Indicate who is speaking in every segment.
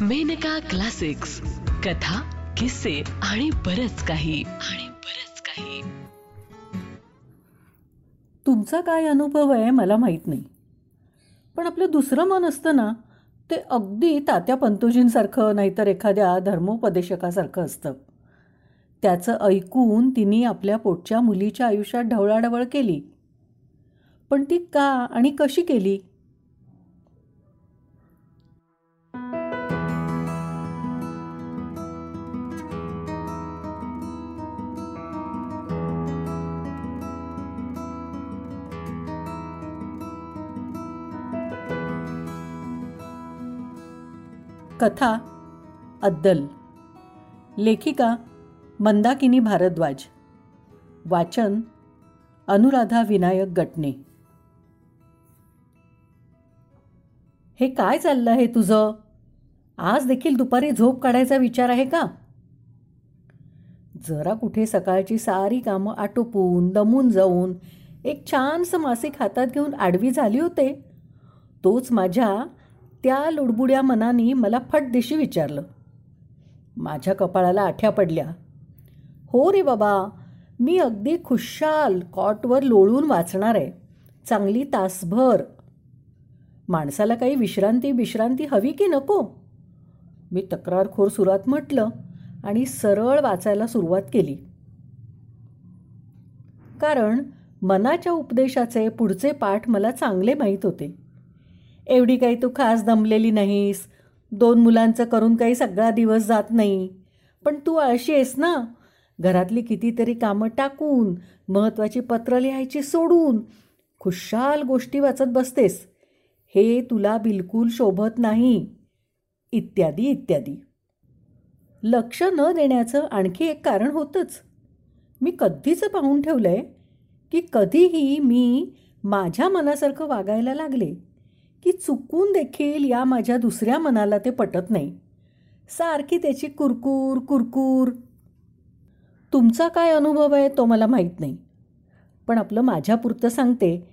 Speaker 1: Maneka classics. कथा किस्से आणि बरच काही. आणि बरच काही.
Speaker 2: तुमचा काय अनुभव आहे मला माहीत नाही. पण आपलं दुसरं मन असतं ना ते अगदी तात्या पंतोजींसारखं नाहीतर एखाद्या धर्मोपदेशकासारखं असतं. त्याचं ऐकून तिने आपल्या पोटच्या मुलीच्या आयुष्यात ढवळाढवळ केली. पण ती का आणि कशी केली? कथा अद्दल. लेखिका मंदाकिनी भारद्वाज. वाचन अनुराधा विनायक गटणे हे काय चाललं आहे तुझं? आज देखील दुपारी झोप काढायचा विचार आहे का? जरा कुठे सकाळची सारी कामं आटोपून दमून जाऊन एक छानसं मासिक हातात घेऊन आडवी झाली होते. तोच माझ्या त्या लुडबुड्या मनाने मला फटदिशी विचारलं. माझ्या कपाळाला आठ्या पडल्या. हो रे बाबा मी अगदी खुशाल कॉटवर लोळून वाचणार आहे. चांगली तासभर. माणसाला काही विश्रांती विश्रांती हवी की नको? मी तक्रारखोर सुरात म्हटलं आणि सरळ वाचायला सुरुवात केली. कारण मनाच्या उपदेशाचे पुढचे पाठ मला चांगले माहीत होते. एवढी काही तू खास दमलेली नाहीस. दोन मुलांचं करून काही सगळा दिवस जात नाही. पण तू आळशी आहेस ना घरातली कितीतरी कामं टाकून महत्त्वाची पत्रं लिहायची सोडून खुशाल गोष्टी वाचत बसतेस. हे तुला बिलकुल शोभत नाही. इत्यादी इत्यादी. लक्ष न देण्याचं आणखी एक कारण होतंच. मी कधीच पाहून ठेवलं आहे की कधीही मी माझ्या मनासारखं वागायला लागले. की चुकून देखील या माझ्या दुसऱ्या मनाला ते पटत नाही. सारखी त्याची कुरकूर कुरकूर. तुमचा काय अनुभव आहे तो मला माहीत नाही. पण आपलं माझ्यापुरतं सांगते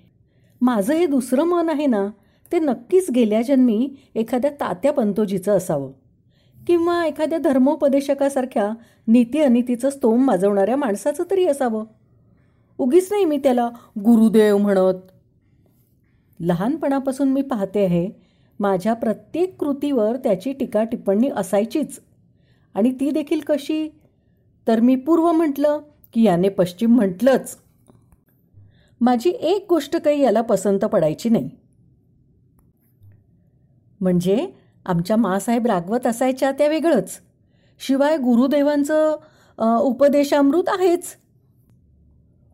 Speaker 2: माझं हे दुसरं मन आहे ना ते नक्कीच गेल्या जन्मी एखाद्या तात्या पंतोजीचं असावं. किंवा एखाद्या धर्मोपदेशकासारख्या नीती अनितीचं स्तोम माजवणाऱ्या माणसाचं तरी असावं. उगीच नाही मी त्याला गुरुदेव म्हणत लहानपणापासून मी पाहते आहे माझ्या प्रत्येक कृतीवर त्याची टीका टिप्पणी असायचीच. आणि ती देखील कशी? तर मी पूर्व म्हटलं की याने पश्चिम म्हटलंच. माझी एक गोष्ट काही याला पसंत पडायची नाही. म्हणजे आमच्या मासाहेब रागवत असायच्या त्या वेगळंच. शिवाय गुरुदेवांचं उपदेशामृत आहेच.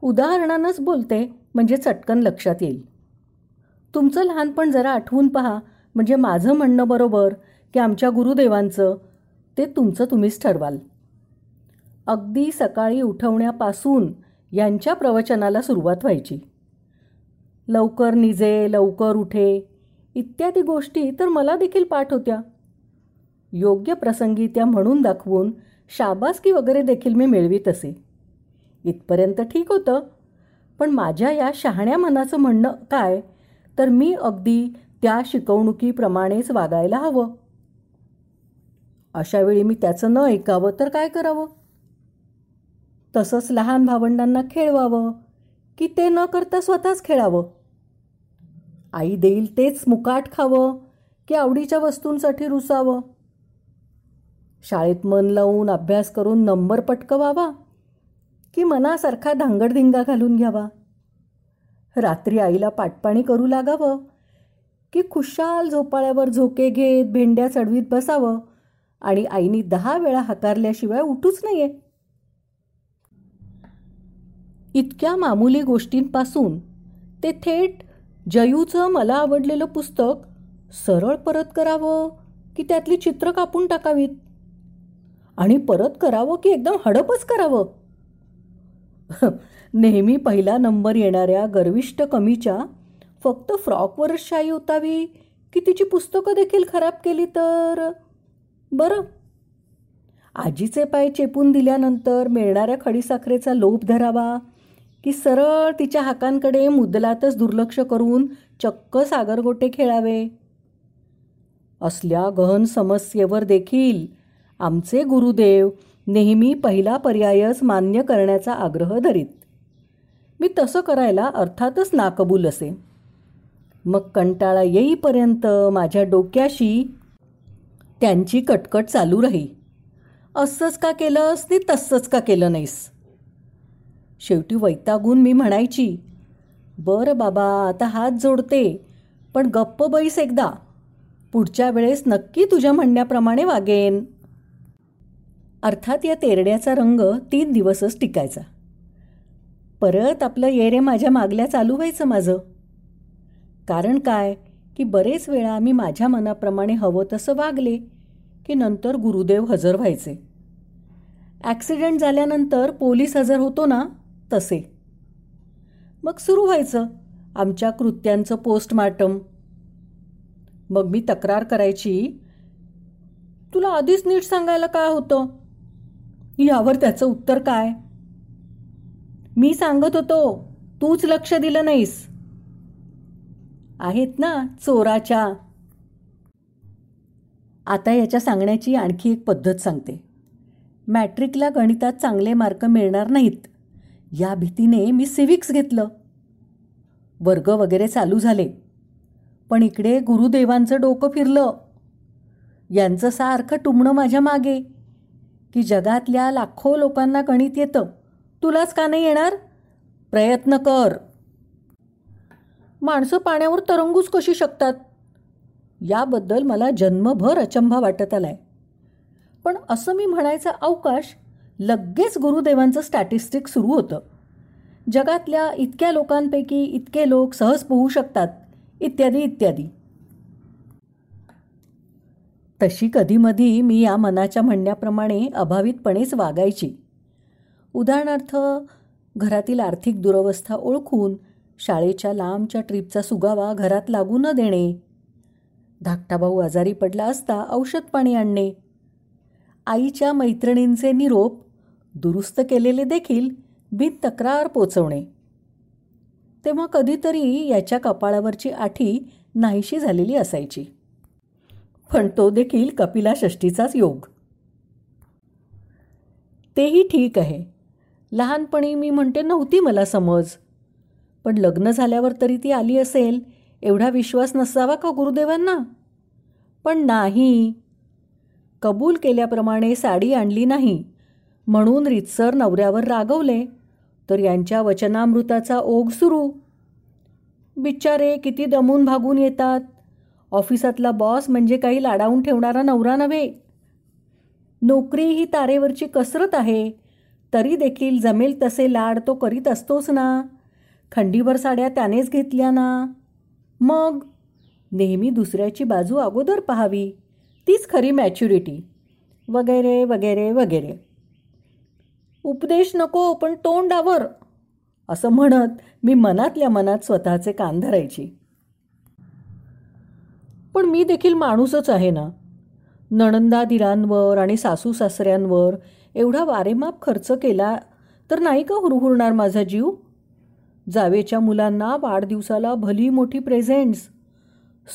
Speaker 2: उदाहरणानंच बोलते म्हणजे चटकन लक्षात येईल. तुमचं लहानपण जरा आठवून पहा. म्हणजे माझं म्हणणं बरोबर की आमच्या गुरुदेवांचं ते तुमचं तुम्हीच ठरवाल. अगदी सकाळी उठवण्यापासून यांच्या प्रवचनाला सुरुवात व्हायची. लवकर निजे लवकर उठे इत्यादी गोष्टी तर मला देखील पाठ होत्या. योग्य प्रसंगी त्या म्हणून दाखवून शाबासकी वगैरे देखील मी मिळवीत असे. इथपर्यंत ठीक होतं. पण माझ्या या शहाण्या मनाचं म्हणणं काय? तर मी अगदी त्या शिकवणुकीप्रमाणेच वागायला हवं. अशावेळी मी त्याचं न ऐकावं तर काय करावं? तसंच लहान भावंडांना खेळवावं की ते न करता स्वतःच खेळावं? आई देईल तेच मुकाट खावं की आवडीच्या वस्तूंसाठी रुसावं? शाळेत मन लावून अभ्यास करून नंबर पटकवावा की मनासारखा धांगडधिंगा घालून घ्यावा? रात्री आईला पाटपाणी करू लागावं? की खुशाल झोपाळ्यावर झोके घेत भेंड्या चढवीत बसावं? आणि आईनी दहा वेळा हकारल्याशिवाय उठूच नाहीये. इतक्या मामूली गोष्टींपासून ते थेट जयूचं मला आवडलेलं पुस्तक सरळ परत करावं की त्यातली चित्र कापून टाकावीत? आणि परत करावं की एकदम हडपच करावं? नेहमी पहिला नंबर येणाऱ्या गर्विष्ट कमीच्या फक्त फ्रॉकवरच शाई होतावी की तिची पुस्तकं देखील खराब केली तर? बरं. आजीचे पाय चेपून दिल्यानंतर मिळणाऱ्या खडीसाखरेचा लोभ धरावा की सरळ तिच्या हाकांकडे मुदलातच दुर्लक्ष करून चक्क सागरगोटे खेळावे? असल्या गहन समस्येवर देखील आमचे गुरुदेव नेहमी पहिला पर्यायच मान्य करण्याचा आग्रह धरीत. मी तसं करायला अर्थातच नाकबूल असे. मग कंटाळा येईपर्यंत माझ्या डोक्याशी त्यांची कटकट चालू राही. असंच का केलंस नी तसंच का केलं नाहीस? शेवटी वैतागून मी म्हणायची बरं बाबा आता हात जोडते पण गप्प बैस एकदा. पुढच्या वेळेस नक्की तुझ्या म्हणण्याप्रमाणे वागेन. अर्थात या तेरड्याचा रंग तीन दिवसच टिकायचा. परत आपलं येरे माझ्या मागल्या चालू व्हायचं माझं. कारण काय? की बरेच वेळा मी माझ्या मनाप्रमाणे हवं तसं वागले की नंतर गुरुदेव हजर व्हायचे. ॲक्सिडेंट झाल्यानंतर पोलीस हजर होतो ना तसे. मग सुरू व्हायचं आमच्या कृत्यांचं पोस्टमार्टम. मग मी तक्रार करायची तुला आधीच नीट सांगायला काय होतं? यावर त्याचं उत्तर काय? मी सांगत होतो तूच लक्ष दिलं नाहीस. आहेत ना चोराच्या. आता याच्या सांगण्याची आणखी एक पद्धत सांगते. मॅट्रिकला गणितात चांगले मार्क मिळणार नाहीत. या भीतीने मी सिविक्स घेतलं. वर्ग वगैरे चालू झाले. पण इकडे गुरुदेवांचं डोकं फिरलं. यांचं सारखं टुमणं माझ्या मागे. की जगातल्या लाखो लोकांना गणित येतं. तुलाच का नाही येणार? प्रयत्न कर. माणसं पाण्यावर तरंगूच कशी शकतात? याबद्दल मला जन्मभर अचंभा वाटत आलाय. पण असं मी म्हणायचा अवकाश लगेच गुरुदेवांचं स्टॅटिस्टिक सुरू होतं. जगातल्या इतक्या लोकांपैकी इतके लोक सहज पोहू शकतात. इत्यादी इत्यादी. तशी कधीमधी मी या मनाच्या म्हणण्याप्रमाणे अभावितपणेच वागायची. उदाहरणार्थ घरातील आर्थिक दुरवस्था ओळखून शाळेच्या लांबच्या ट्रीपचा सुगावा घरात लागू न देणे धाकटा भाऊ आजारी पडला असता औषध पाणी आणणे आईच्या मैत्रिणींचे निरोप दुरुस्त केलेले देखील बिन तक्रार पोचवणे. तेव्हा कधीतरी याच्या कपाळावरची आठी नाहीशी झालेली असायची. पण तो देखील कपिला षष्टीचाच योग. तेही ठीक आहे. लहानपणी मी म्हणते नव्हती मला समज. पण लग्न झाल्यावर तरी ती आली असेल एवढा विश्वास नसावा का गुरुदेवांना? पण नाही. कबूल केल्याप्रमाणे साडी आणली नाही. म्हणून रितसर नवऱ्यावर रागवले तर यांच्या वचनामृताचा ओघ सुरू. बिचारे किती दमून भागून येतात. ऑफिसातला बॉस म्हणजे काही लाडावून ठेवणारा नवरा नव्हे. नोकरी ही तारेवरची कसरत आहे. तरी देखील जमेल तसे लाड तो करीत असतोच ना. खंडीभर साड्या त्यानेच घेतल्या ना. मग? नेहमी दुसऱ्याची बाजू अगोदर पाहावी. तीच खरी मॅच्युरिटी. वगैरे वगैरे वगैरे. उपदेश नको पण तोंडावर. असं म्हणत मी मनातल्या मनात स्वतःचे कान धरायची. पण मी देखील माणूसच आहे ना. नणंदादिरांवर आणि सासू सासऱ्यांवर एवढा वारेमाप खर्च केला तर नाही का हुरहुरणार माझा जीव? जावेच्या मुलांना वाढदिवसाला भली मोठी प्रेझेंट्स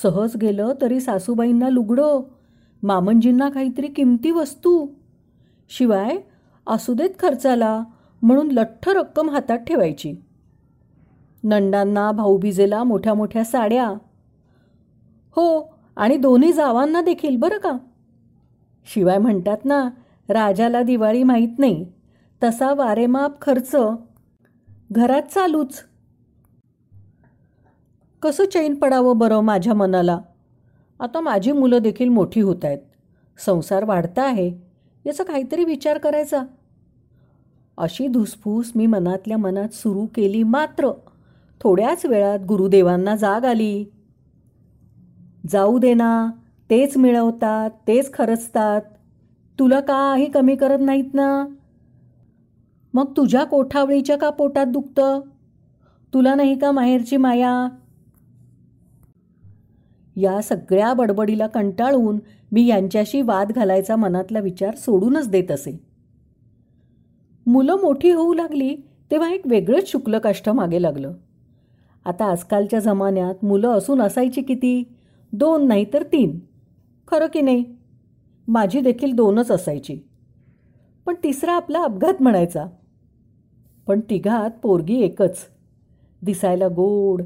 Speaker 2: सहज गेलं तरी सासूबाईंना लुगडं मामंजींना काहीतरी किमती वस्तू. शिवाय असुदेत खर्चाला म्हणून लठ्ठ रक्कम हातात ठेवायची. नंडांना भाऊबीजेला मोठ्या मोठ्या साड्या हो आणि दोन्ही जावांना देखील बरं का? शिवाय म्हणतात ना राजाला दिवाळी माहीत नाही तसा वारेमाप खर्च घरात चालूच. कसं चैन पडावं बरं माझ्या मनाला? आता माझी मुलं देखील मोठी होत आहेत संसार वाढता आहे. याचा काहीतरी विचार करायचा. अशी धुसफूस मी मनातल्या मनात सुरू केली मात्र थोड्याच वेळात गुरुदेवांना जाग आली. जाऊ दे ना तेच मिळवतात तेच खरचतात तुला काही कमी करत नाहीत ना? मग तुझ्या कोठावळीच्या का पोटात दुखतं? तुला नाही का माहेरची माया? या सगळ्या बडबडीला कंटाळून मी यांच्याशी वाद घालायचा मनातला विचार सोडूनच देत असे. मुलं मोठी होऊ लागली तेव्हा एक वेगळंच शुक्लकाष्ठ मागे लागलं. आता आजकालच्या जमान्यात मुलं असून असायची किती? दोन नाही तर तीन. खरं की नाही? माझी देखील दोनच असायची. पण तिसरा आपला अपघात म्हणायचा. पण तिघात पोरगी एकच. दिसायला गोड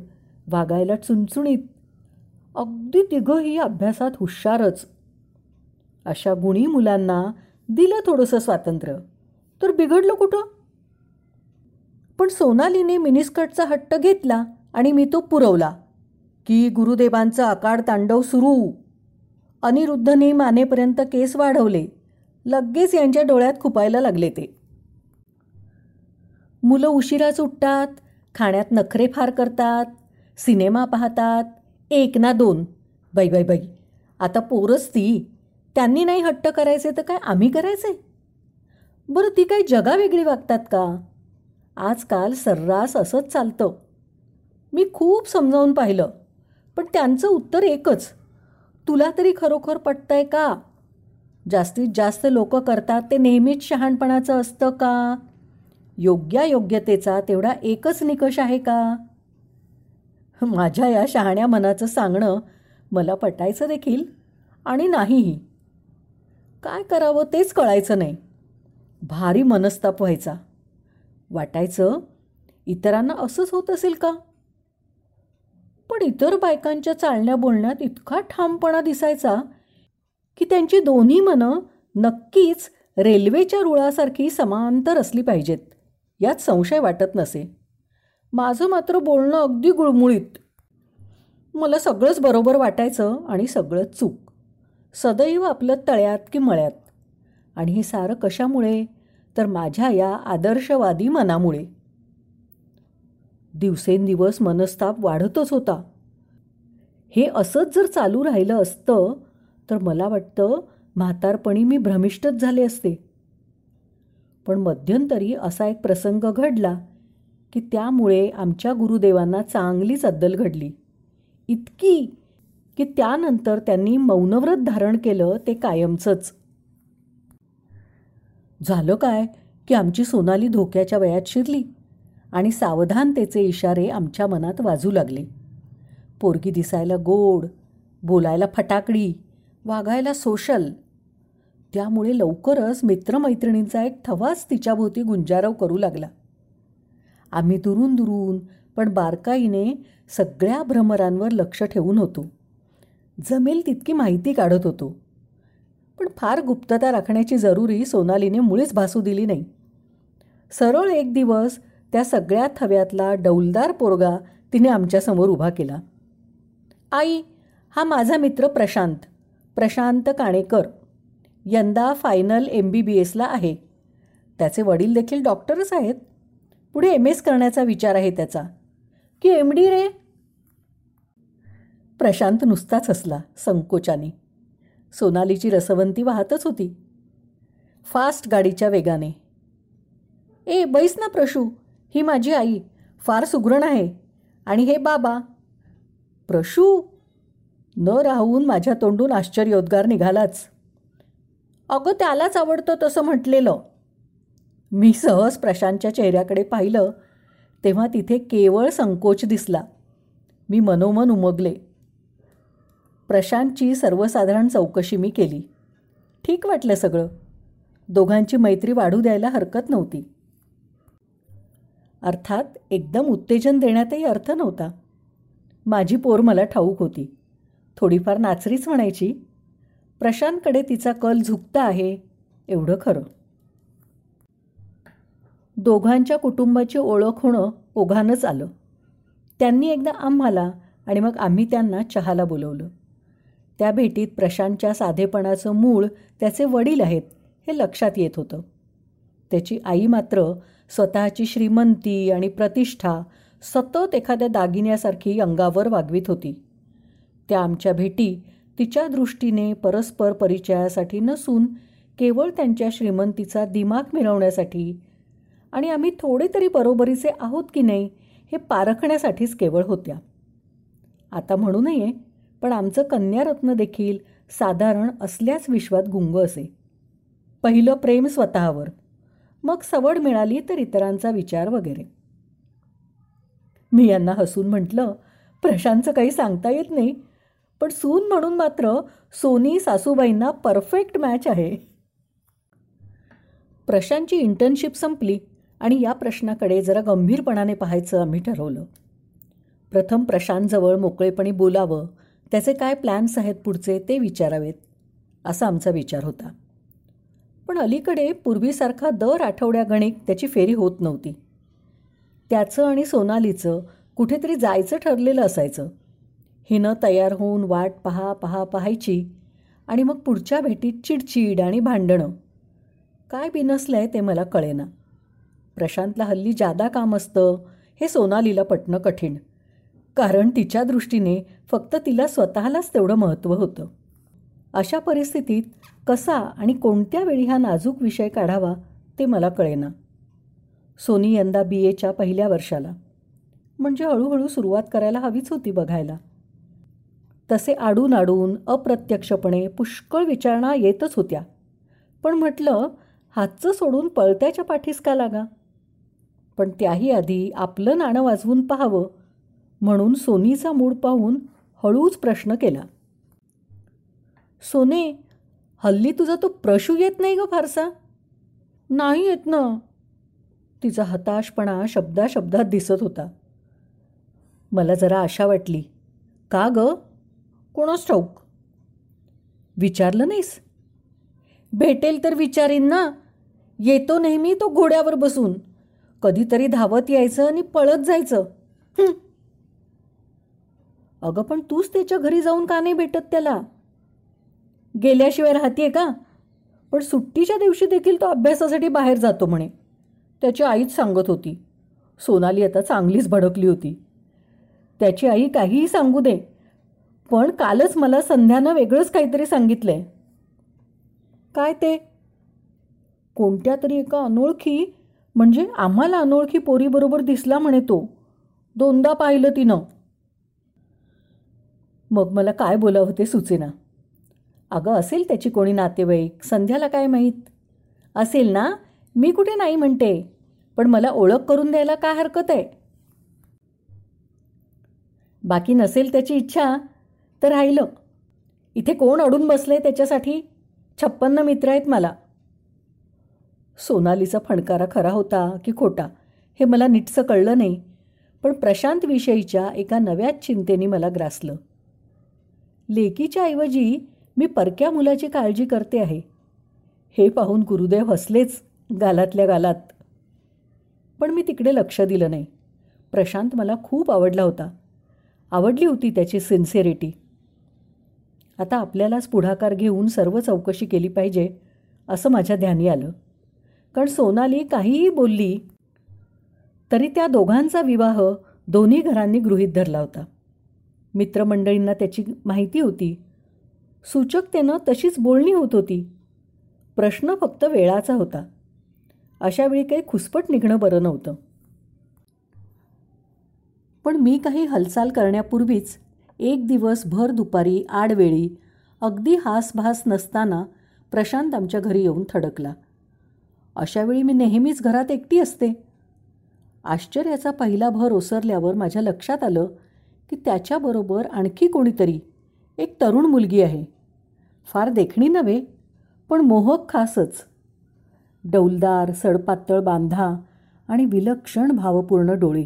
Speaker 2: वागायला चुणचुणीत. अगदी तिघंही अभ्यासात हुशारच. अशा गुणी मुलांना दिलं थोडंसं स्वातंत्र्य. तर बिघडलं कुठं? पण सोनालीने मिनिस्कटचा हट्ट घेतला आणि मी तो पुरवला. की गुरुदेवांचं आकाड तांडव सुरू. अनिरुद्धने मानेपर्यंत केस वाढवले. लगेच यांच्या डोळ्यात खुपायला लागले ते. मुलं उशिराच उठतात खाण्यात नखरे फार करतात सिनेमा पाहतात. एक ना दोन. बाई बाई बाई आता पोरच ती. त्यांनी नाही हट्ट करायचे तर काय आम्ही करायचे? बरं ती काही जगा वेगळी वागतात का? आजकाल सर्रास असंच चालतं. मी खूप समजावून पाहिलं. पण त्यांचं उत्तर एकच. तुला तरी खरोखर पटतंय का? जास्तीत जास्त लोक करतात ते नेहमीच शहाणपणाचं असतं का? योग्यायोग्यतेचा तेवढा एकच निकष आहे का? माझ्या या शहाण्या मनाचं सांगणं मला पटायचं देखील आणि नाहीही. काय करावं तेच कळायचं नाही. भारी मनस्ताप व्हायचा. वाटायचं इतरांना असंच होत असेल का? पण इतर बायकांच्या चालण्या बोलण्यात इतका ठामपणा दिसायचा की त्यांची दोन्ही मनं नक्कीच रेल्वेच्या रुळासारखी समांतर असली पाहिजेत यात संशय वाटत नसे. माझं मात्र बोलणं अगदी गुळमुळीत. मला सगळंच बरोबर वाटायचं आणि सगळंच चूक. सदैव आपलं तळ्यात की मळ्यात. आणि हे सारं कशामुळे? तर माझ्या या आदर्शवादी मनामुळे. दिवसेंदिवस मनस्ताप वाढतच होता. हे असंच जर चालू राहिलं असतं तर मला वाटतं म्हातारपणी मी भ्रमिष्टच झाले असते. पण मध्यंतरी असा एक प्रसंग घडला की त्यामुळे आमच्या गुरुदेवांना चांगलीच अद्दल घडली. इतकी की त्यानंतर त्यांनी मौनव्रत धारण केलं ते कायमचंच. झालं काय की आमची सोनाली धोक्याच्या वयात शिरली. आणि सावधानतेचे इशारे आमच्या मनात वाजू लागले. पोरगी दिसायला गोड बोलायला फटाकडी वागायला सोशल. त्यामुळे लवकरच मित्रमैत्रिणींचा एक थवाच तिच्याभोवती गुंजारव करू लागला. आम्ही दुरून दुरून पण बारकाईने सगळ्या भ्रमरांवर लक्ष ठेवून होतो. जमेल तितकी माहिती काढत होतो. पण फार गुप्तता राखण्याची जरुरी सोनालीने मुळीच भासू दिली नाही. सरळ एक दिवस त्या सगळ्या थव्यातला डौलदार पोरगा तिने आमच्यासमोर उभा केला. आई हा माझा मित्र प्रशांत. प्रशांत काणेकर. यंदा फायनल एम बी बी एसला आहे. त्याचे वडील देखील डॉक्टरच आहेत. पुढे एम एस करण्याचा विचार आहे त्याचा. की एम डी रे? प्रशांत नुसताच हसला संकोचाने. सोनालीची रसवंती वाहतच होती. फास्ट गाडीच्या वेगाने. ए बैस ना प्रशू. ही माझी आई फार सुगरण आहे. आणि हे बाबा प्रशू न राहून माझ्या तोंडून आश्चर्योद्गार निघालाच. अगं त्यालाच आवडतं तसं म्हटलेलं. मी सहज प्रशांतच्या चेहऱ्याकडे पाहिलं तेव्हा तिथे केवळ संकोच दिसला. मी मनोमन उमगले. प्रशांतची सर्वसाधारण चौकशी मी केली. ठीक वाटलं सगळं. दोघांची मैत्री वाढू द्यायला हरकत नव्हती. अर्थात एकदम उत्तेजन देण्यातही अर्थ नव्हता. माझी पोर मला ठाऊक होती. थोडीफार नाचरीच म्हणायची प्रशांतकडे तिचा कल झुकता आहे एवढं खरं. दोघांच्या कुटुंबाची ओळख होणं ओघानंच आलं. त्यांनी एकदा आम्हाला आणि मग आम्ही त्यांना चहाला बोलवलं. त्या भेटीत प्रशांतच्या साधेपणाचं मूळ त्याचे वडील आहेत हे लक्षात येत होतं. त्याची आई मात्र स्वतःची श्रीमंती आणि प्रतिष्ठा सतत एखाद्या दागिन्यासारखी अंगावर वागवीत होती. त्या आमच्या भेटी तिच्या दृष्टीने परस्पर परिचयासाठी नसून केवळ त्यांच्या श्रीमंतीचा दिमाग मिळवण्यासाठी आणि आम्ही थोडे तरी बरोबरीचे आहोत की नाही हे पारखण्यासाठीच केवळ होत्या. आता म्हणू नये पण आमचं कन्यारत्न देखील साधारण असल्याच विश्वात गुंग असे. पहिलं प्रेम स्वतःवर. मग सवड मिळाली तर इतरांचा विचार वगैरे. मी यांना हसून म्हटलं प्रशांतचं काही सांगता येत नाही पण सून म्हणून मात्र सोनी सासूबाईंना परफेक्ट मॅच आहे. प्रशांतची इंटर्नशिप संपली आणि या प्रश्नाकडे जरा गंभीरपणाने पाहायचं आम्ही ठरवलं. प्रथम प्रशांतजवळ मोकळेपणी बोलावं त्याचे काय प्लॅन्स आहेत पुढचे ते विचारावेत असा आमचा विचार होता. पण अलीकडे पूर्वीसारखा दर आठवड्यागणिक त्याची फेरी होत नव्हती. त्याचं आणि सोनालीचं कुठेतरी जायचं ठरलेलं असायचं. हिनं तयार होऊन वाट पहा पहा पाहायची आणि मग पुढच्या भेटीत चिडचिड आणि भांडणं. काय बिनसलं आहे ते मला कळेना. प्रशांतला हल्ली जादा काम असतं हे सोनालीला पटणं कठीण. कारण तिच्या दृष्टीने फक्त तिला स्वतःलाच तेवढं महत्त्व होतं. अशा परिस्थितीत कसा आणि कोणत्या वेळी हा नाजूक विषय काढावा ते मला कळेना. सोनी यंदा बी एच्या पहिल्या वर्षाला. म्हणजे हळूहळू सुरुवात करायला हवीच होती बघायला. तसे आडून आडून अप्रत्यक्षपणे पुष्कळ विचारणा येतच होत्या. पण म्हटलं हातचं सोडून पळत्याच्या पाठीस का लागा? पण त्याही आधी आपलं नाणं वाजवून पाहावं म्हणून सोनीचा मूड पाहून हळूच प्रश्न केला. सोने हल्ली तुझा तो प्रशू येत नाही ग फारसा. नाही येत ना. तिचा हताशपणा शब्दाशब्दात दिसत होता. मला जरा आशा वाटली. का ग? कोणास ठाऊक? विचारलं नाहीस? भेटेल तर विचारीन ना. येतो नेहमी तो घोड्यावर बसून. कधीतरी धावत यायचं आणि पळत जायचं. अगं पण तूच त्याच्या घरी जाऊन का नाही भेटत त्याला? गेल्याशिवाय राहतीये का? पण सुट्टीच्या दिवशी देखील तो अभ्यासासाठी बाहेर जातो म्हणे. त्याची आईच सांगत होती. सोनाली आता चांगलीच भडकली होती. त्याची आई काहीही सांगू दे पण कालच मला संध्यानं वेगळंच काहीतरी सांगितलंय. काय ते? कोणत्या तरी एका अनोळखी म्हणजे आम्हाला अनोळखी पोरीबरोबर दिसला म्हणे तो. दोनदा पाहिलं तिनं. मग मला काय बोलावं ते सुचेना. अगं असेल त्याची कोणी नातेवाईक? संध्याला काय माहीत? असेल ना? मी कुठे नाही म्हणते. पण मला ओळख करून द्यायला काय हरकत आहे? बाकी नसेल त्याची इच्छा तर राहिलं. इथे कोण अडून बसले त्याच्यासाठी? छप्पन्न मित्र आहेत मला. सोनालीचा फणकारा खरा होता की खोटा हे मला नीटसं कळलं नाही. पण प्रशांतविषयीच्या एका नव्याच चिंतेने मला ग्रासलं. लेकीच्या ऐवजी मी परक्या मुलाची काळजी करते आहे. हे पाहून गुरुदेव हसलेच गालातल्या गालात. पण मी तिकडे लक्ष दिलं नाही. प्रशांत मला खूप आवडला होता. आवडली होती त्याची सिन्सिअरिटी. आता आपल्यालाच पुढाकार घेऊन सर्व चौकशी केली पाहिजे असं माझ्या ध्यानी आलं. कारण सोनाली काहीही बोलली तरी त्या दोघांचा विवाह दोन्ही घरांनी गृहीत धरला होता. मित्रमंडळींना त्याची माहिती होती. सूचकतेनं तशीच बोलणी होत होती. प्रश्न फक्त वेळाचा होता. अशावेळी काही खुसपट निघणं बरं नव्हतं. पण मी काही हालचाल करण्यापूर्वीच एक दिवस भर दुपारी आडवेळी अगदी हासभास नसताना प्रशांत आमच्या घरी येऊन थडकला. अशावेळी मी नेहमीच घरात एकटी असते. आश्चर्याचा पहिला भर ओसरल्यावर माझ्या लक्षात आलं की त्याच्याबरोबर आणखी कोणीतरी एक तरुण मुलगी आहे. फार देखणी नव्हे पण मोहक खासच. डौलदार सडपातळ बांधा आणि विलक्षण भावपूर्ण डोळे.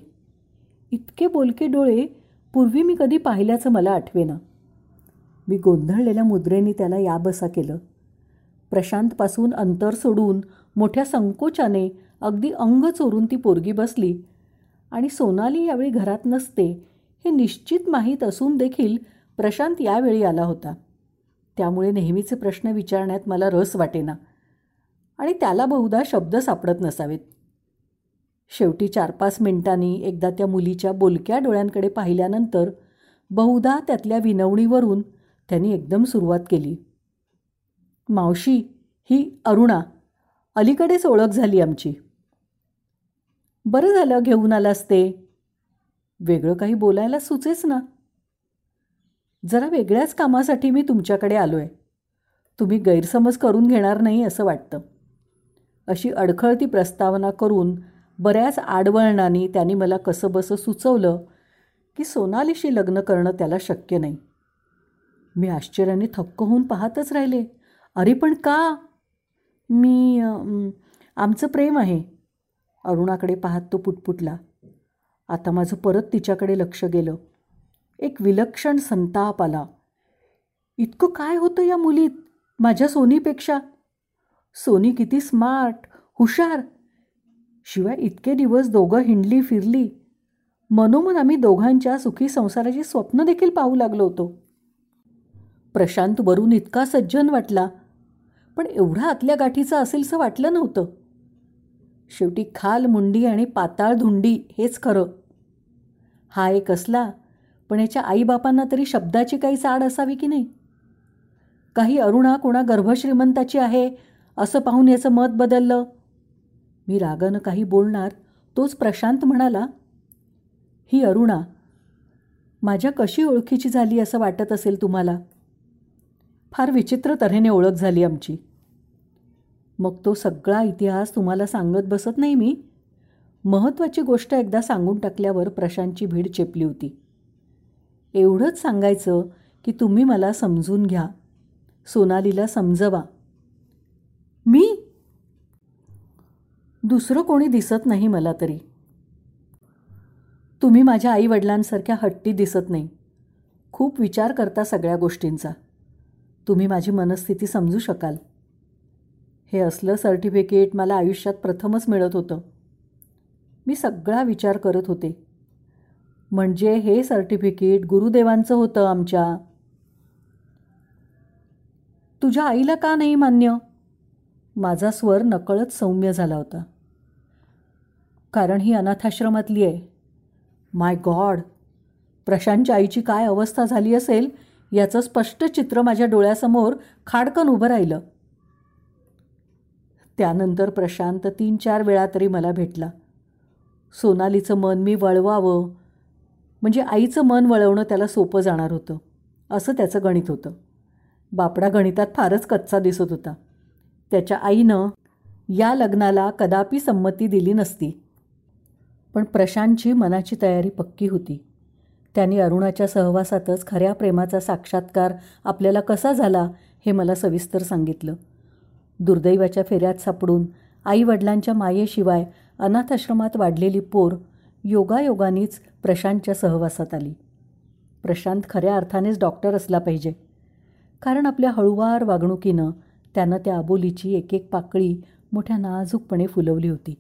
Speaker 2: इतके बोलके डोळे पूर्वी मी कधी पाहिल्याचं मला आठवेना. मी गोंधळलेल्या मुद्रेने त्याला याबसा केलं. प्रशांतपासून अंतर सोडून मोठ्या संकोचाने अगदी अंग चोरून ती पोरगी बसली आणि सोनाली यावेळी घरात नसते हे निश्चित माहीत असून देखील प्रशांत यावेळी आला होता. त्यामुळे नेहमीचे प्रश्न विचारण्यात मला रस वाटेना. आणि त्याला बहुधा शब्द सापडत नसावेत. शेवटी चार पाच मिनिटांनी एकदा त्या मुलीच्या बोलक्या डोळ्यांकडे पाहिल्यानंतर बहुधा त्यातल्या विनवणीवरून त्यांनी एकदम सुरुवात केली. मावशी ही अरुणा. अलीकडेच ओळख झाली आमची. बरं झालं घेऊन आलास ते. वेगळं काही बोलायला सुचेच ना. जरा वेगळ्याच कामासाठी मी तुमच्याकडे आलो आहे तुम्ही गैरसमज करून घेणार नाही असं वाटतं. अशी अडखळती प्रस्तावना करून बऱ्याच आडवळणाने त्यांनी मला कसंबसं सुचवलं की सोनालीशी लग्न करणं त्याला शक्य नाही. मी आश्चर्याने थक्क होऊन पाहतच राहिले. अरे पण का? मी आमचं प्रेम आहे. अरुणाकडे पाहत तो पुटपुटला. आता माझं परत तिच्याकडे लक्ष गेलं. एक विलक्षण संताप आला. इतकं काय होतं या मुलीत? माझ्या सोनीपेक्षा? सोनी किती स्मार्ट हुशार. शिवाय इतके दिवस दोघं हिंडली फिरली. मनोमन आम्ही दोघांच्या सुखी संसाराची स्वप्न देखील पाहू लागलो होतो. प्रशांत वरून इतका सज्जन वाटला. पण एवढा आतल्या गाठीचा असेलसं वाटलं नव्हतं. शेवटी खाल मुंडी आणि पाताळ धुंडी हेच खरं. हा एक असला पण याच्या आईबापांना तरी शब्दाची काही साड असावी की नाही? काही अरुणा कोणा गर्भश्रीमंताची आहे असं पाहून याचं मत बदललं. मी रागानं काही बोलणार तोच प्रशांत म्हणाला ही अरुणा माझ्या कशी ओळखीची झाली असं वाटत असेल तुम्हाला? फार विचित्र तऱ्हेने ओळख झाली आमची. मग तो सगळा इतिहास तुम्हाला सांगत बसत नाही मी? महत्त्वाची गोष्ट एकदा सांगून टाकल्यावर प्रशांतची भीड चेपली होती. एवढंच सांगायचं की तुम्ही मला समजून घ्या. सोनालीला समजवा. मी? दुसरं कोणी दिसत नाही मला तरी. तुम्ही माझ्या आईवडिलांसारख्या हट्टी दिसत नाही. खूप विचार करता सगळ्या गोष्टींचा. तुम्ही माझी मनस्थिती समजू शकाल. हे असलं सर्टिफिकेट मला आयुष्यात प्रथमच मिळत होतं. मी सगळा विचार करत होते. म्हणजे हे सर्टिफिकेट गुरुदेवांचं होतं आमच्या. तुझ्या आईला का नाही मान्य? माझा स्वर नकळत सौम्य झाला होता. कारण ही अनाथाश्रमातली आहे. माय गॉड! प्रशांतच्या आईची काय अवस्था झाली असेल याचं स्पष्ट चित्र माझ्या डोळ्यासमोर खाडकन उभं राहिलं. त्यानंतर प्रशांत तीन चार वेळा तरी मला भेटला. सोनालीचं मन मी वळवावं म्हणजे आईचं मन वळवणं त्याला सोपं जाणार होतं असं त्याचं गणित होतं. बापडा गणितात फारच कच्चा दिसत होता. त्याच्या आईनं या लग्नाला कदापि संमती दिली नसती. पण प्रशांतची मनाची तयारी पक्की होती. त्याने अरुणाच्या सहवासातच खऱ्या प्रेमाचा साक्षात्कार आपल्याला कसा झाला हे मला सविस्तर सांगितलं. दुर्दैवाच्या फेऱ्यात सापडून आईवडिलांच्या मायेशिवाय अनाथाश्रमात वाढलेली पोर योगायोगानीच प्रशांतच्या सहवासात आली. प्रशांत खऱ्या अर्थानेच डॉक्टर असला पाहिजे. कारण आपल्या हळुवार वागणुकीनं त्यानं त्या आबोलीची एक एक पाकळी मोठ्या नाजूकपणे फुलवली होती.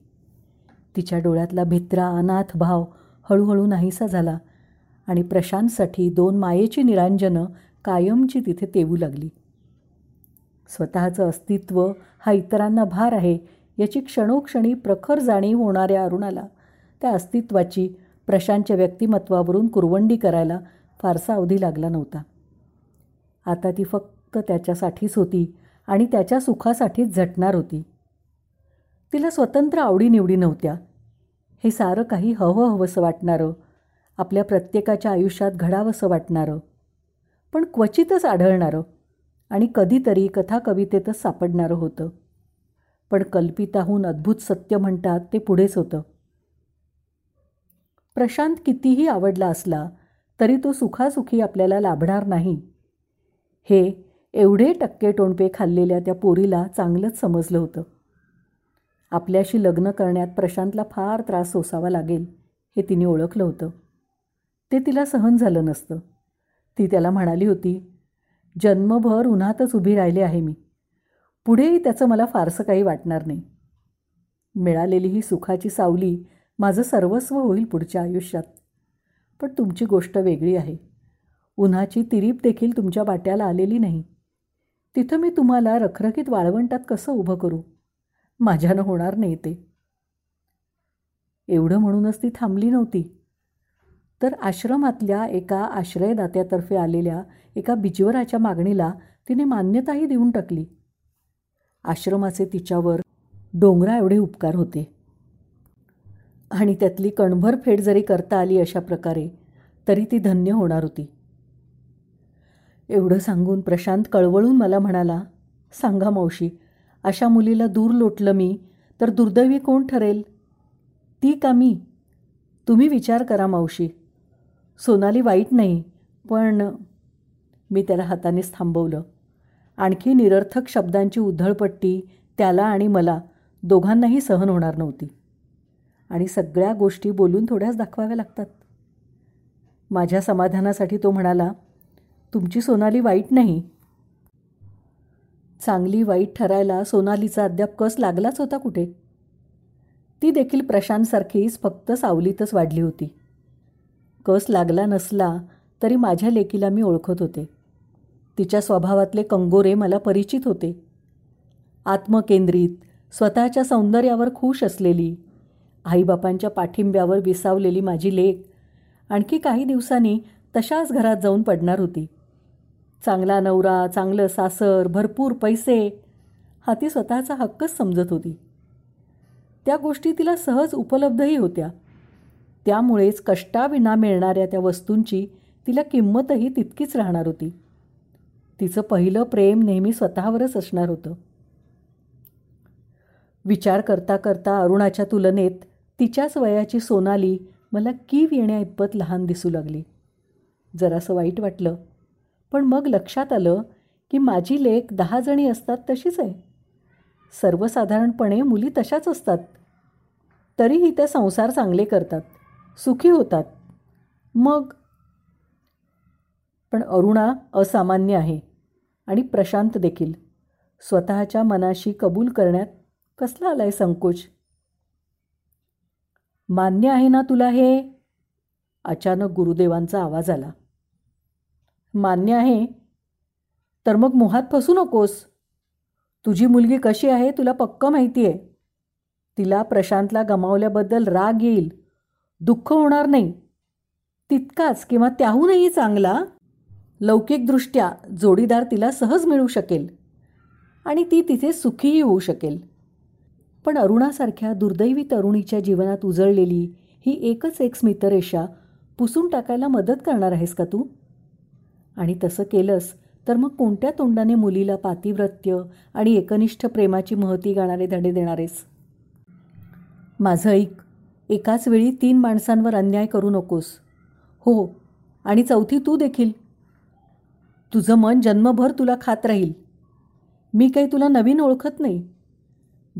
Speaker 2: तिच्या डोळ्यातला भित्रा अनाथ भाव हळूहळू नाहीसा झाला आणि प्रशांतसाठी दोन मायेची निरांजनं कायमची तिथे तेवू लागली. स्वतःचं अस्तित्व हा इतरांना भार आहे याची क्षणोक्षणी प्रखर जाणीव होणाऱ्या अरुणाला त्या अस्तित्वाची प्रशांतच्या व्यक्तिमत्वावरून कुरवंडी करायला फारसा अवधी लागला नव्हता. आता ती फक्त त्याच्यासाठीच होती आणि त्याच्या सुखासाठीच झटणार होती. तिला स्वतंत्र आवडीनिवडी नव्हत्या. हे सारं काही हवं हवंसं वाटणारं आपल्या प्रत्येकाच्या आयुष्यात घडावंसं वाटणारं पण क्वचितच आढळणारं आणि कधीतरी कथा कवितेतच सापडणारं होतं. पण कल्पिताहून अद्भुत सत्य म्हणतात ते पुढेच होतं. प्रशांत कितीही आवडला असला तरी तो सुखासुखी आपल्याला लाभणार नाही. हे एवढे टक्के टोणपे खाल्लेल्या त्या पोरीला चांगलंच समजलं होतं. आपल्याशी लग्न करण्यात प्रशांतला फार त्रास सोसावा लागेल हे तिने ओळखलं होतं. ते तिला सहन झालं नसतं. ती त्याला म्हणाली होती जन्मभर उन्हातच उभी राहिले आहे मी. पुढेही त्याचं मला फारसं काही वाटणार नाही. मिळालेली ही सुखाची सावली माझं सर्वस्व होईल पुढच्या आयुष्यात. पण तुमची गोष्ट वेगळी आहे. उन्हाची तिरीप देखील तुमच्या वाट्याला आलेली नाही. तिथं मी तुम्हाला रखरखीत वाळवंटात कसं उभं करू? माझ्यानं होणार नाही ते. एवढं म्हणूनच ती थांबली नव्हती. तर आश्रमातल्या एका आश्रयदात्यातर्फे आलेल्या एका बिजवराच्या मागणीला तिने मान्यताही देऊन टाकली. आश्रमाचे तिच्यावर डोंगरा एवढे उपकार होते. आणि त्यातली कणभर फेड जरी करता आली अशा प्रकारे तरी ती धन्य होणार होती. एवढं सांगून प्रशांत कळवळून मला म्हणाला सांगा मावशी अशा मुलीला दूर लोटलं मी तर दुर्दैवी कोण ठरेल? ती का मी? तुम्ही विचार करा मावशी. सोनाली वाईट नाही पण मी त्याला हातानेच थांबवलं. आणखी निरर्थक शब्दांची उधळपट्टी त्याला आणि मला दोघांनाही सहन होणार नव्हती. आणि सगळ्या गोष्टी बोलून थोड्याच दाखवाव्या लागतात. माझ्या समाधानासाठी तो म्हणाला तुमची सोनाली वाईट नाही. चांगली वाईट ठरायला सोनालीचा अद्याप कस लागलाच होता कुठे? ती देखील प्रशांतसारखीच फक्त सावलीतच वाढली होती. कस लागला नसला तरी माझ्या लेकीला मी ओळखत होते. तिच्या स्वभावातले कंगोरे मला परिचित होते. आत्मकेंद्रित स्वतःच्या सौंदर्यावर खुश असलेली आईबापांच्या पाठिंब्यावर विसावलेली माझी लेख. आणखी काही दिवसांनी तशाच घरात जाऊन पडणार होती. चांगला नवरा चांगलं सासर भरपूर पैसे हा ती स्वतःचा हक्कच समजत होती. त्या गोष्टी तिला सहज उपलब्धही होत्या. त्यामुळेच कष्टाविना मिळणाऱ्या त्या वस्तूंची तिला किंमतही तितकीच राहणार होती. तिचं पहिलं प्रेम नेहमी स्वतःवरच असणार होतं. विचार करता करता अरुणाच्या तुलनेत तिच्याच वयाची सोनाली मला कीव येण्याइतपत लहान दिसू लागली. जरासं वाईट वाटलं. पण मग लक्षात आलं की माझी लेख दहा जणी असतात तशीच आहे. सर्वसाधारणपणे मुली तशाच असतात. तरीही त्या संसार चांगले करतात सुखी होतात. मग? पण अरुणा असामान्य आहे आणि प्रशांत देखील. स्वतःच्या मनाशी कबूल करण्यात कसला आलाय संकोच? मान्य आहे ना तुला हे? अचानक गुरुदेवांचा आवाज आला. मान्य आहे. तर मग मोहात फसू नकोस. तुझी मुलगी कशी आहे तुला पक्क माहिती आहे तिला प्रशांतला गमावल्याबद्दल राग येईल. दुःख होणार नाही. तितकाच किंवा त्याहूनही चांगला लौकिकदृष्ट्या जोडीदार तिला सहज मिळू शकेल. आणि ती तिथे सुखीही होऊ शकेल. पण अरुणासारख्या दुर्दैवी तरुणीच्या जीवनात उजळलेली ही एकच एक स्मितरेषा पुसून टाकायला मदत करणार आहेस का तू? आणि तसं केलंस तर मग कोणत्या तोंडाने मुलीला पातिव्रत्य आणि एकनिष्ठ प्रेमाची महती गाणारे धडे देणारेस? माझं ऐक एकाच वेळी तीन माणसांवर अन्याय करू नकोस. हो आणि चौथी तू देखील. तुझं मन जन्मभर तुला खात राहील. मी काही तुला नवीन ओळखत नाही.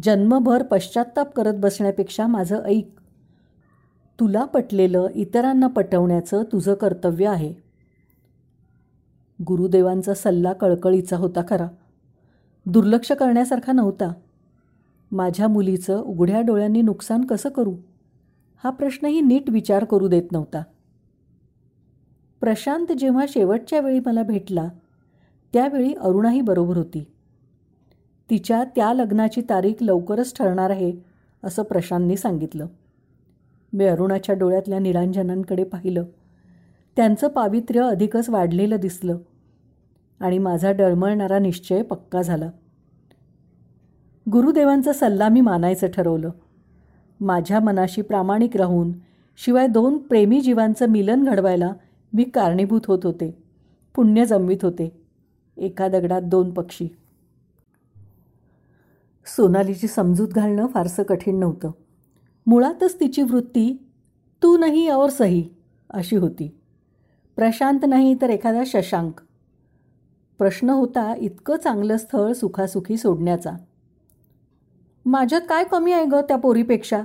Speaker 2: जन्मभर पश्चात्ताप करत बसण्यापेक्षा माझं ऐक. तुला पटलेलं इतरांना पटवण्याचं तुझं कर्तव्य आहे. गुरुदेवांचा सल्ला कळकळीचा होता खरा. दुर्लक्ष करण्यासारखा नव्हता. माझ्या मुलीचं उघड्या डोळ्यांनी नुकसान कसं करू? हा प्रश्नही नीट विचार करू देत नव्हता. प्रशांत जेव्हा शेवटच्या वेळी मला भेटला त्यावेळी अरुणाही बरोबर होती. तिच्या त्या लग्नाची तारीख लवकरच ठरणार आहे असं प्रशांतनी सांगितलं. मी अरुणाच्या डोळ्यातल्या निरांजनांकडे पाहिलं. त्यांचं पावित्र्य अधिकच वाढलेलं दिसलं आणि माझा डळमळणारा निश्चय पक्का झाला. गुरुदेवांचा सल्ला मी मानायचं ठरवलं. माझ्या मनाशी प्रामाणिक राहून शिवाय दोन प्रेमी जीवांचं मिलन घडवायला मी कारणीभूत होत होते पुण्य जमवीत होते. एका दगडात दोन पक्षी. सोनालीची समजूत घालणं फारसं कठीण नव्हतं. मुळातच तिची वृत्ती तू नाही और सही अशी होती. प्रशांत नाही तर एखादा शशांक. प्रश्न होता इतकं चांगलं स्थळ सुखासुखी सोडण्याचा. माझ्यात काय कमी आहे ग त्या पोरीपेक्षा?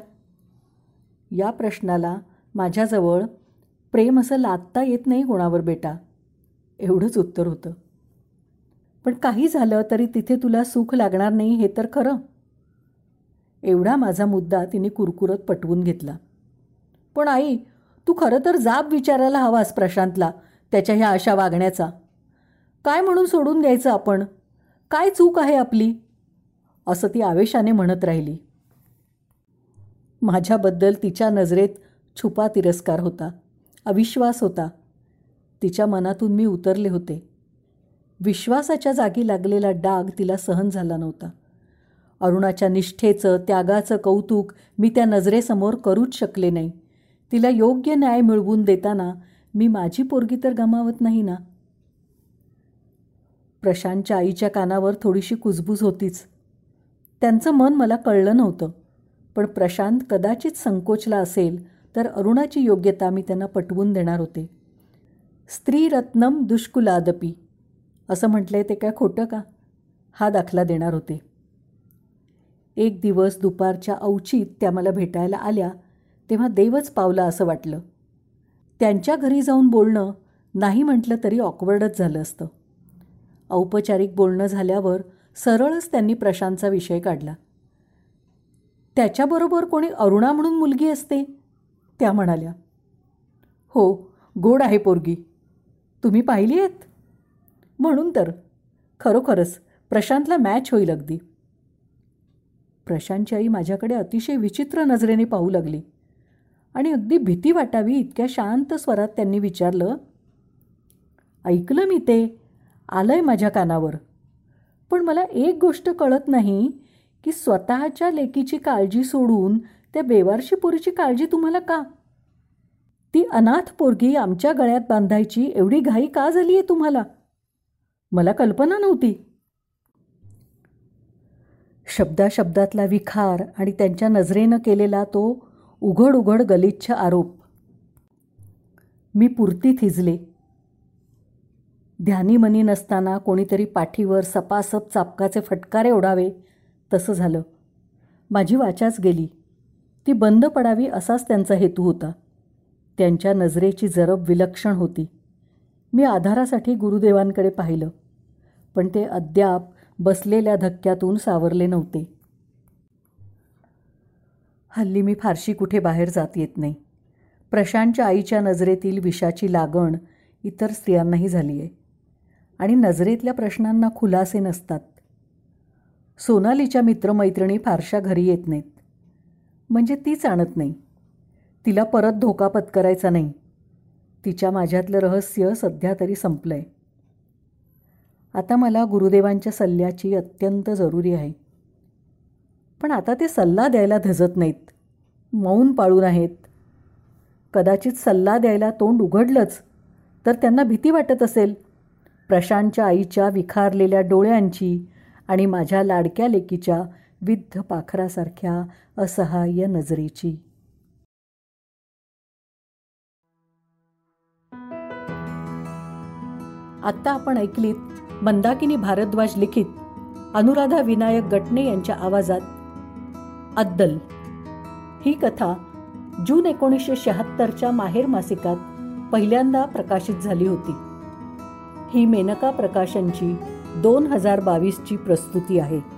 Speaker 2: या प्रश्नाला माझ्याजवळ प्रेम असं लादता येत नाही कोणावर बेटा एवढंच उत्तर होतं. पण काही झालं तरी तिथे तुला सुख लागणार नाही हे तर खरं. एवढा माझा मुद्दा तिने कुरकुरत पटवून घेतला. पण आई तू खरं तर जाब विचारायला हवास प्रशांतला त्याच्या ह्या अशा वागण्याचा. काय म्हणून सोडून द्यायचं आपण? काय चूक आहे आपली? असं ती आवेशाने म्हणत राहिली. माझ्याबद्दल तिच्या नजरेत छुपा तिरस्कार होता. अविश्वास होता. तिच्या मनातून मी उतरले होते. विश्वासाच्या जागी लागलेला डाग तिला सहन झाला नव्हता. अरुणाच्या निष्ठेचं त्यागाचं कौतुक मी त्या नजरेसमोर करूच शकले नाही. तिला योग्य न्याय मिळवून देताना मी माझी पोरगी तर गमावत नाही ना? प्रशांतच्या आईच्या कानावर थोडीशी कुजबूज होतीच. त्यांचं मन मला कळलं नव्हतं. पण प्रशांत कदाचित संकोचला असेल तर अरुणाची योग्यता मी त्यांना पटवून देणार होते. स्त्रीरत्नम दुष्कुलादपी. असं म्हटलंय ते काय खोटं का? हा दाखला देणार होते. एक दिवस दुपारच्या औचित त्या मला भेटायला आल्या तेव्हा देवच पावला असं वाटलं. त्यांच्या घरी जाऊन बोलणं नाही म्हटलं तरी ऑकवर्डच झालं असतं. औपचारिक बोलणं झाल्यावर सरळच त्यांनी प्रशांतचा विषय काढला. त्याच्याबरोबर कोणी अरुणा म्हणून मुलगी असते? त्या म्हणाल्या. हो गोड आहे पोरगी. तुम्ही पाहिली आहेत? म्हणून तर. खरोखरच प्रशांतला मॅच होईल अगदी. प्रशांतची आई माझ्याकडे अतिशय विचित्र नजरेने पाहू लागली. आणि अगदी भीती वाटावी इतक्या शांत स्वरात त्यांनी विचारलं ऐकलं मी ते? आलंय माझ्या कानावर. पण मला एक गोष्ट कळत नाही की स्वतःच्या लेकीची काळजी सोडून त्या बेवारशी पोरीची काळजी तुम्हाला का? ती अनाथ पोरगी आमच्या गळ्यात बांधायची एवढी घाई का झाली आहे तुम्हाला? मला कल्पना नव्हती. शब्दाशब्दातला विखार आणि त्यांच्या नजरेनं केलेला तो उघड उघड गलिच्छ आरोप. मी पुरती थिजले. ध्यानीमनी नसताना कोणीतरी पाठीवर सपासप चापकाचे फटकारे ओढावे तसं झालं. माझी वाचाच गेली. ती बंद पडावी असाच त्यांचा हेतू होता. त्यांच्या नजरेची जरब विलक्षण होती. मी आधारासाठी गुरुदेवांकडे पाहिलं पण ते अद्याप बसलेल्या धक्क्यातून सावरले नव्हते. हल्ली मी फारशी कुठे बाहेर जात येत नाही. प्रशांतच्या आईच्या नजरेतील विषाची लागण इतर स्त्रियांनाही झाली आहे आणि नजरेतल्या प्रश्नांना खुलासे नसतात. सोनालीच्या मित्रमैत्रिणी फारशा घरी येत नाहीत. म्हणजे तीच आणत नाही. तिला परत धोका पत्करायचा नाही. तिच्या माझ्यातलं रहस्य सध्या तरी संपलं आहे आता मला गुरुदेवांच्या सल्ल्याची अत्यंत जरुरी आहे. पण आता ते सल्ला द्यायला धजत नाहीत. मौन पाळून आहेत. कदाचित सल्ला द्यायला तोंड उघडलंच तर त्यांना भीती वाटत असेल. प्रशांतच्या आईच्या विखारलेल्या डोळ्यांची आणि माझ्या लाडक्या लेकीच्या विद्ध पाखरासारख्या असहाय्य नजरेची. आत्ता आपण ऐकलीत मंदाकिनी भारद्वाज लिखित अनुराधा विनायक गटणे यांच्या आवाजात. अद्दल. ही कथा जून एकोणीसशे शहात्तरच्या माहेर मासिकात पहिल्यांदा प्रकाशित झाली होती. ही मेनका प्रकाशनची दोन हजार बावीसची प्रस्तुती आहे.